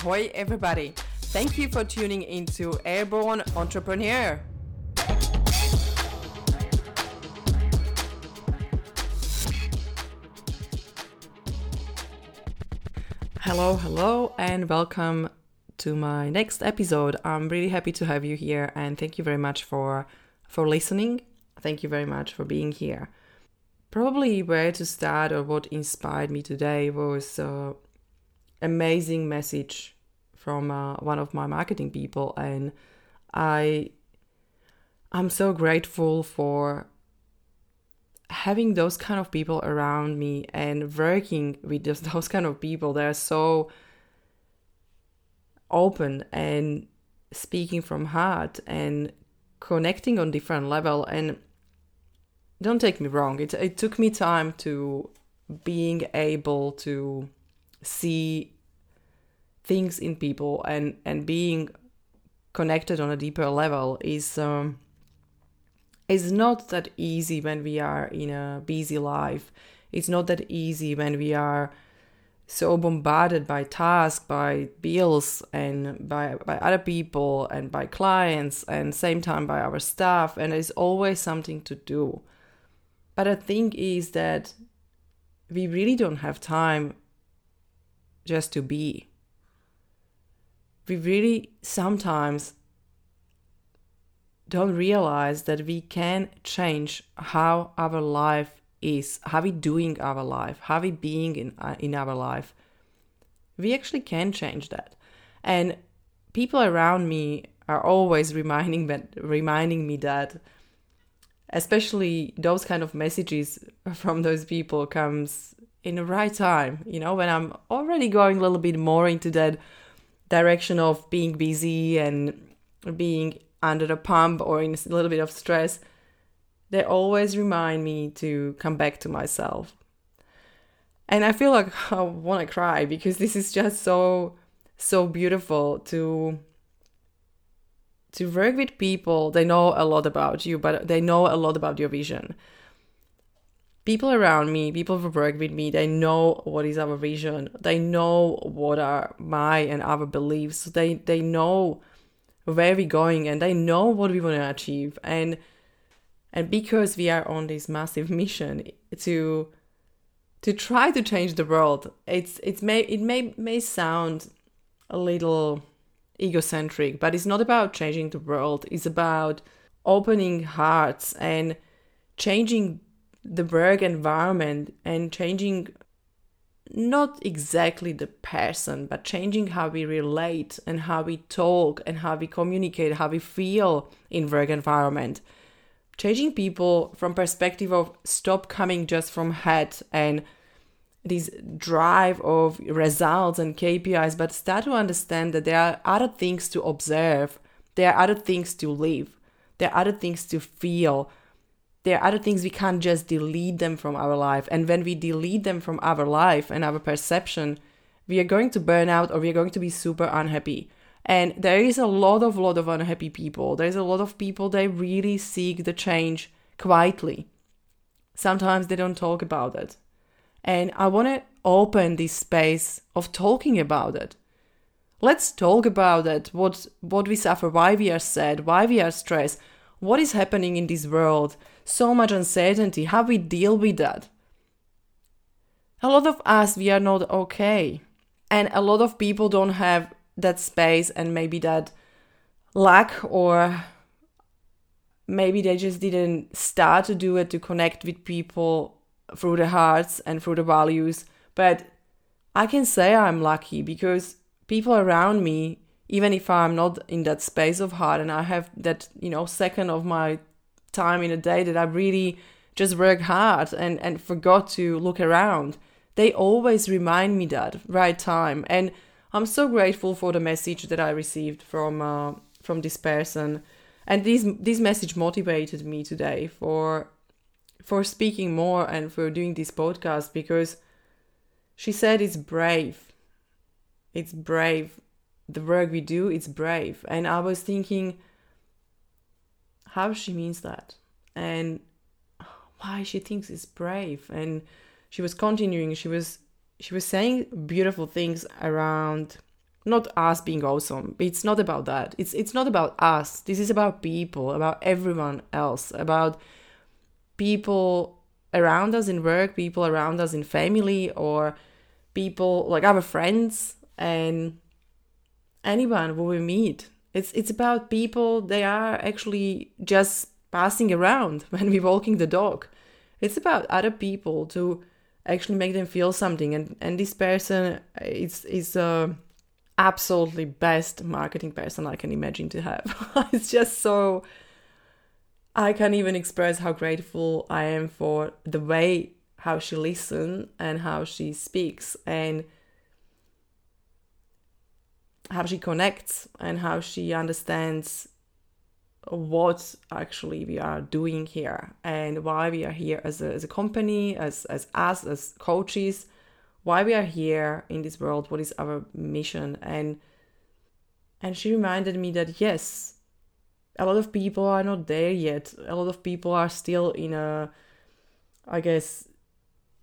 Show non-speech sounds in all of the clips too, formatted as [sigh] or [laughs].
Ahoy, everybody! Thank you for tuning into Airborne Entrepreneur. Hello, hello, and welcome to my next episode. I'm really happy to have you here, and thank you very much for for listening. Thank you very much for being here. Probably where to start or what inspired me today was uh, amazing message from uh, one of my marketing people and i i'm so grateful for having those kind of people around me and working with just [laughs] those kind of people they're so open and speaking from heart and connecting on different level. And don't take me wrong it, it took me time to being able to see things in people and and being connected on a deeper level is um, is not that easy when we are in a busy life. It's not that easy when we are so bombarded by tasks, by bills, and by by other people, and by clients, and same time by our staff, and there's always something to do. But the thing is that we really don't have time just to be. We really sometimes don't realize that we can change how our life is, how we doing our life, how we being in uh, in our life. We actually can change that, and people around me are always [laughs] reminding that reminding me that especially those kind of messages from those people comes in the right time, you know, when I'm already going a little bit more into that direction of being busy and being under the pump or in a little bit of stress, they always remind me to come back to myself. And I feel like [laughs] I want to cry because this is just so so beautiful to to work with people they know a lot about you but they know a lot about your vision people around me, people who work with me, they know what is our vision. They know what are my and our beliefs. They they know where we're going and they know what we want to achieve. And and because we are on this massive [laughs] mission to to try to change the world, it's it's may it may may sound a little egocentric, but it's not about changing the world. It's about opening hearts and changing the work environment and changing not exactly the person but changing how we relate and how we talk and how we communicate how we feel in work environment. Changing people from perspective of stop coming just from head and this drive of results and KPIs but start to understand that there are other things to observe. There are other things to live. There are other things to feel there are other things we can't just delete them from our life. And when we delete them from our life and our perception we are going to burn out or we are going to be super unhappy. And there is a lot of lot of unhappy people. There's a lot of people they really seek the change quietly. Sometimes they don't talk about it. And i want to open this space of talking about it. Let's talk about it. What what we suffer why we are sad why we are stressed what is happening in this world so much uncertainty, how we deal with that. A lot of us, we are not okay. And a lot of people don't have that space and maybe that lack or maybe they just didn't start to do it to connect with people through the hearts and through the values. But I can say I'm lucky because people around me, even if I'm not in that space of heart and I have that, you know, second of my time in a day that I really just work hard and, and forgot to look around. They always remind me that right time. And I'm so grateful for the message that I received from uh, from this person. And this this message motivated me today for for speaking more and for doing this podcast because she said it's brave. It's brave. The work we do, it's brave. And I was thinking, how she means that and why she thinks it's brave and she was continuing she was she was saying beautiful things around not us being awesome. It's not about that. It's it's not about us. This is about people, about everyone else, about people around us in work, people around us in family, or people like our friends and anyone who we meet. It's it's about people. They are actually just passing around [laughs] when we're walking the dog. It's about other people to actually make them feel something. And and this person is is a absolutely best marketing person I can imagine to have. [laughs] it's just so I can't even express how grateful I am for the way how she listens and how she speaks and how she connects and how she understands what actually we are doing here and why we are here as a, as a company as, as us as coaches why we are here in this world what is our mission. And and she reminded me that yes a lot of people are not there yet. A lot of people are still in a i guess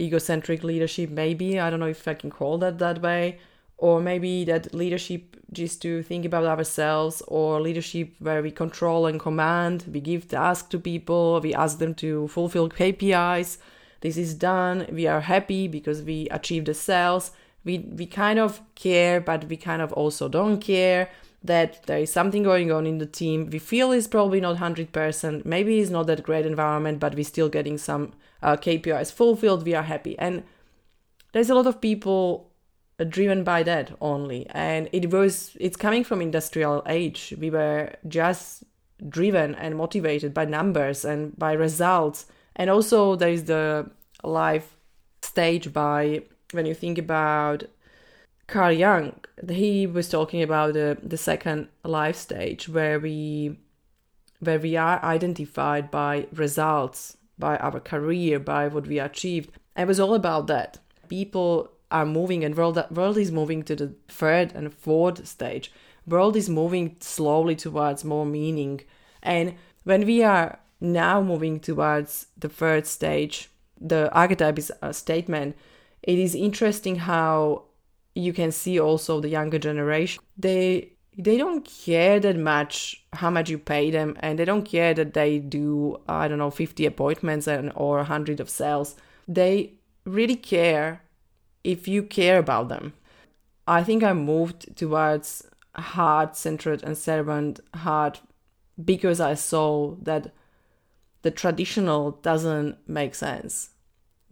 egocentric leadership maybe. I don't know if i can call that that way or maybe that leadership just to think about ourselves or leadership where we control and command we give tasks to people we ask them to fulfill kpis this is done we are happy because we achieve the sales. We we kind of care but we kind of also don't care that there is something going on in the team. We feel is probably not 100% maybe it's not that great environment but we're still getting some uh, kpis fulfilled we are happy. And there's a lot of people driven by that only and it was it's coming from industrial age we were just driven and motivated by numbers and by results and also there is the life stage by when you think about Carl Jung, he was talking about the, the second life stage where we where we are identified by results, by our career, by what we achieved. It was all about that. People are moving and world world is moving to the third and fourth stage. World is moving slowly towards more meaning. And when we are now moving towards the third stage, the archetype is a statement. It is interesting how you can see also the younger generation. They they don't care that much how much you pay them, and they don't care that they do I don't know fifty appointments and or hundred of sales. They really care if you care about them. I think I moved towards heart centered and servant heart because I saw that the traditional doesn't make sense.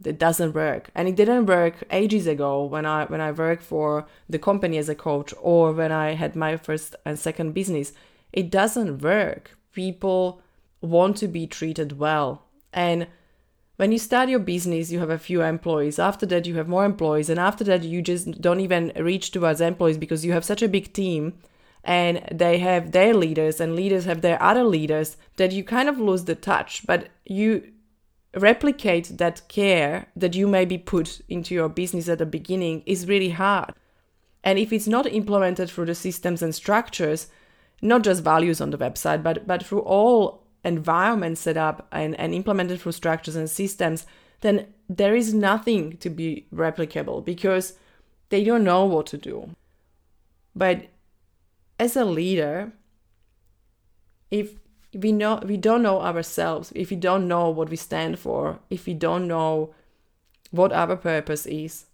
It doesn't work. And it didn't work ages ago when I when I worked for the company as a coach or when I had my first and second business. It doesn't work. People want to be treated well. And when you start your business, you have a few employees. After that, you have more employees. And after that, you just don't even reach towards employees because you have such a big team and they have their leaders and leaders have their other leaders that you kind of lose the touch but you replicate that care that you maybe put into your business at the beginning is really hard and if it's not implemented through the systems and structures not just values on the website but but through all environments set up and, and implemented through structures and systems then there is nothing to be replicable because they don't know what to do but as a leader, if we know we don't know ourselves, if we don't know what we stand for, if we don't know what our purpose is,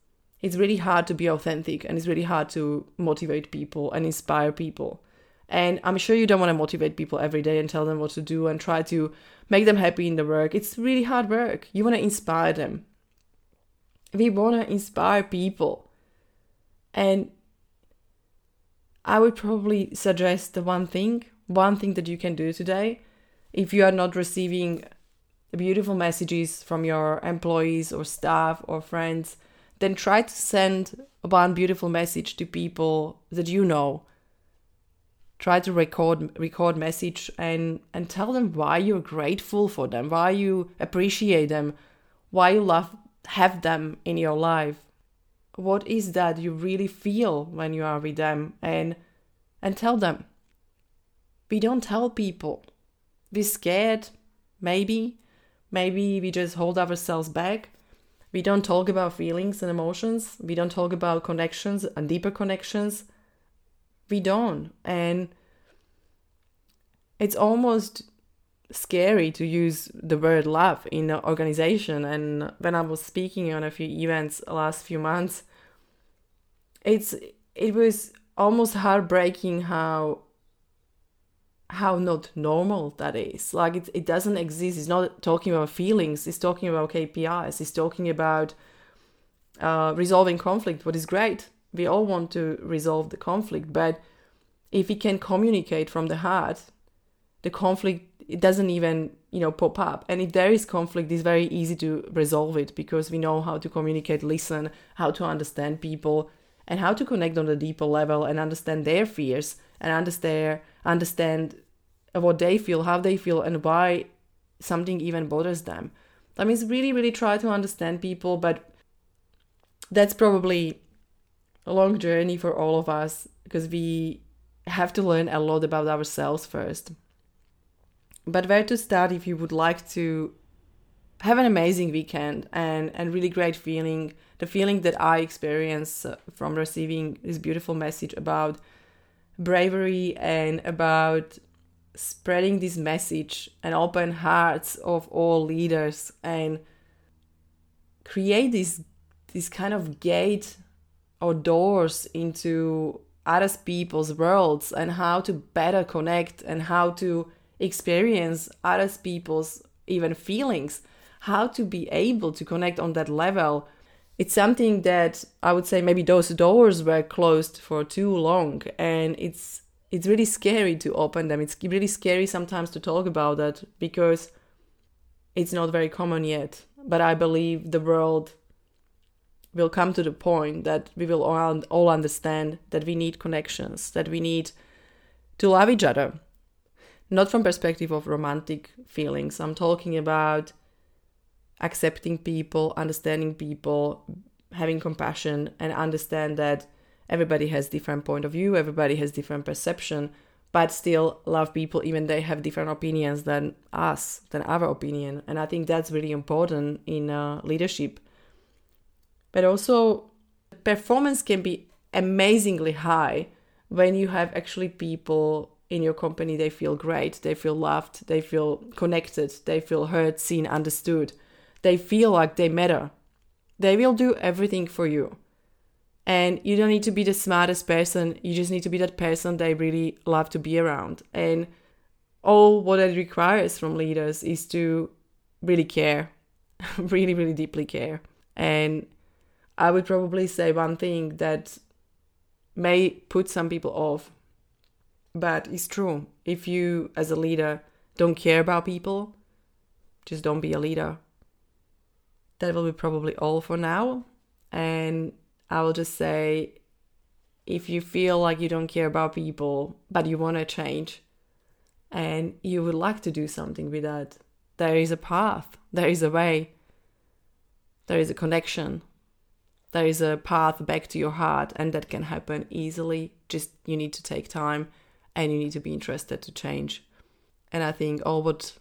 it's really hard to be authentic and it's really hard to motivate people and inspire people. And I'm sure you don't want to motivate people every day and tell them what to do and try to make them happy in the work. It's really hard work. You want to inspire them. We want to inspire people. And I would probably suggest the one thing, one thing that you can do today. If you are not receiving beautiful messages from your employees or staff or friends, then try to send one beautiful message to people that you know. Try to record record message and and tell them why you're grateful for them, why you appreciate them, why you love have them in your life. What is that you really feel when you are with them? And and tell them. We don't tell people. We're scared maybe. Maybe we just hold ourselves back. We don't talk about feelings and emotions. We don't talk about connections and deeper connections we don't. And it's almost scary to use the word love in an organization. And when i was speaking on a few events last few months it's it was almost heartbreaking how how not normal that is. Like it, it doesn't exist. It's not talking about feelings. It's talking about kpis it's talking about uh, resolving conflict what is great we all want to resolve the conflict but if we can communicate from the heart the conflict it doesn't even you know pop up. And if there is conflict it's very easy to resolve it because we know how to communicate listen how to understand people and how to connect on a deeper level and understand their fears and understand understand what they feel how they feel and why something even bothers them. That means really really try to understand people but that's probably a long journey for all of us because we have to learn a lot about ourselves first. But where to start if you would like to have an amazing weekend and and really great feeling the feeling that i experience uh, from receiving this beautiful message about bravery and about spreading this message and open hearts of all leaders and create this this kind of gate or doors into other people's worlds and how to better connect and how to experience other people's even feelings, how to be able to connect on that level. It's something that I would say maybe those doors were closed for too long and it's it's really scary to open them. It's really scary sometimes to talk about that because it's not very common yet. But I believe the world will come to the point that we will all, all understand that we need connections, that we need to love each other, not from perspective of romantic feelings. I'm talking about accepting people understanding people having compassion and understand that everybody has different point of view everybody has different perception but still love people even they have different opinions than us than our opinion. And i think that's really important in uh, leadership but also performance can be amazingly high when you have actually people in your company they feel great they feel loved they feel connected they feel heard seen understood. They feel like they matter. They will do everything for you. And you don't need to be the smartest person. You just need to be that person they really love to be around. And all what it requires from leaders is to really care [laughs] really really deeply care. And i would probably say one thing that may put some people off but it's true. If you, as a leader, don't care about people, just don't be a leader. That will be probably all for now. And I will just say if you feel like you don't care about people, but you want to change and you would like to do something with that, there is a path, there is a way, there is a connection, there is a path back to your heart, and that can happen easily. Just you need to take time and you need to be interested to change. And I think all what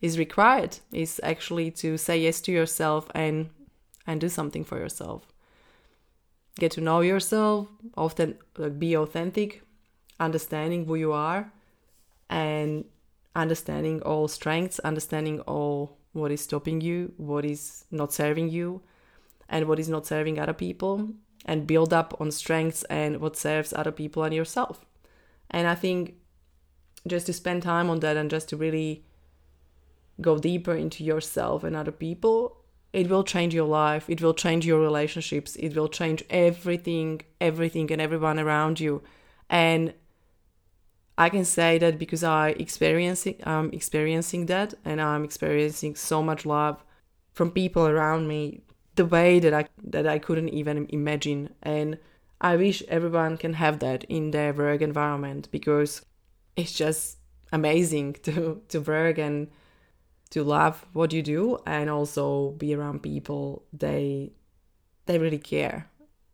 is required is actually to say yes to yourself and and do something for yourself. Get to know yourself, often uh, be authentic, understanding who you are, and understanding all strengths, understanding all what is stopping you, what is not serving you, and what is not serving other people, and build up on strengths and what serves other people and yourself. And I think just to spend time on that and just to really go deeper into yourself and other people, it will change your life. It will change your relationships. It will change everything, everything, and everyone around you. And I can say that because I experiencing I'm experiencing that and I'm experiencing so much love from people around me the way that I that I couldn't even imagine. And I wish everyone can have that in their work environment because it's just amazing [laughs] to to work and to love what you do and also be around people. They they really care.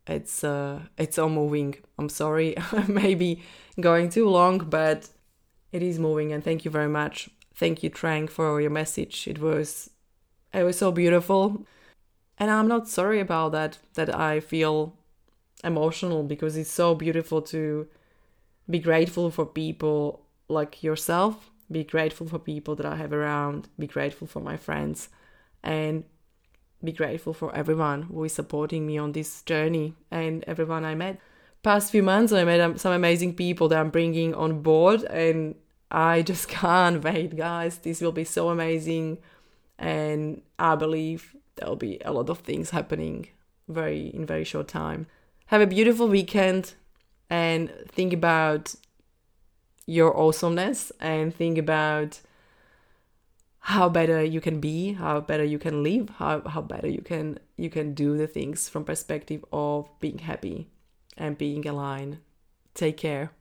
It's uh it's all moving. I'm sorry [laughs] maybe going too long but it is moving and thank you very much. Thank you trank for your message. It was it was so beautiful and i'm not sorry about that that i feel emotional because it's so beautiful to be grateful for people like yourself, be grateful for people that I have around, be grateful for my friends, and be grateful for everyone who is supporting me on this journey and everyone I met. Past few months, I met um, some amazing people that I'm bringing on board, and I just [laughs] can't wait, guys. This will be so amazing, and I believe there'll be a lot of things happening very in very short time. Have a beautiful weekend, and think about your awesomeness, and think about how better you can be, how better you can live, how, how better you can you can do the things from perspective of being happy and being aligned. Take care.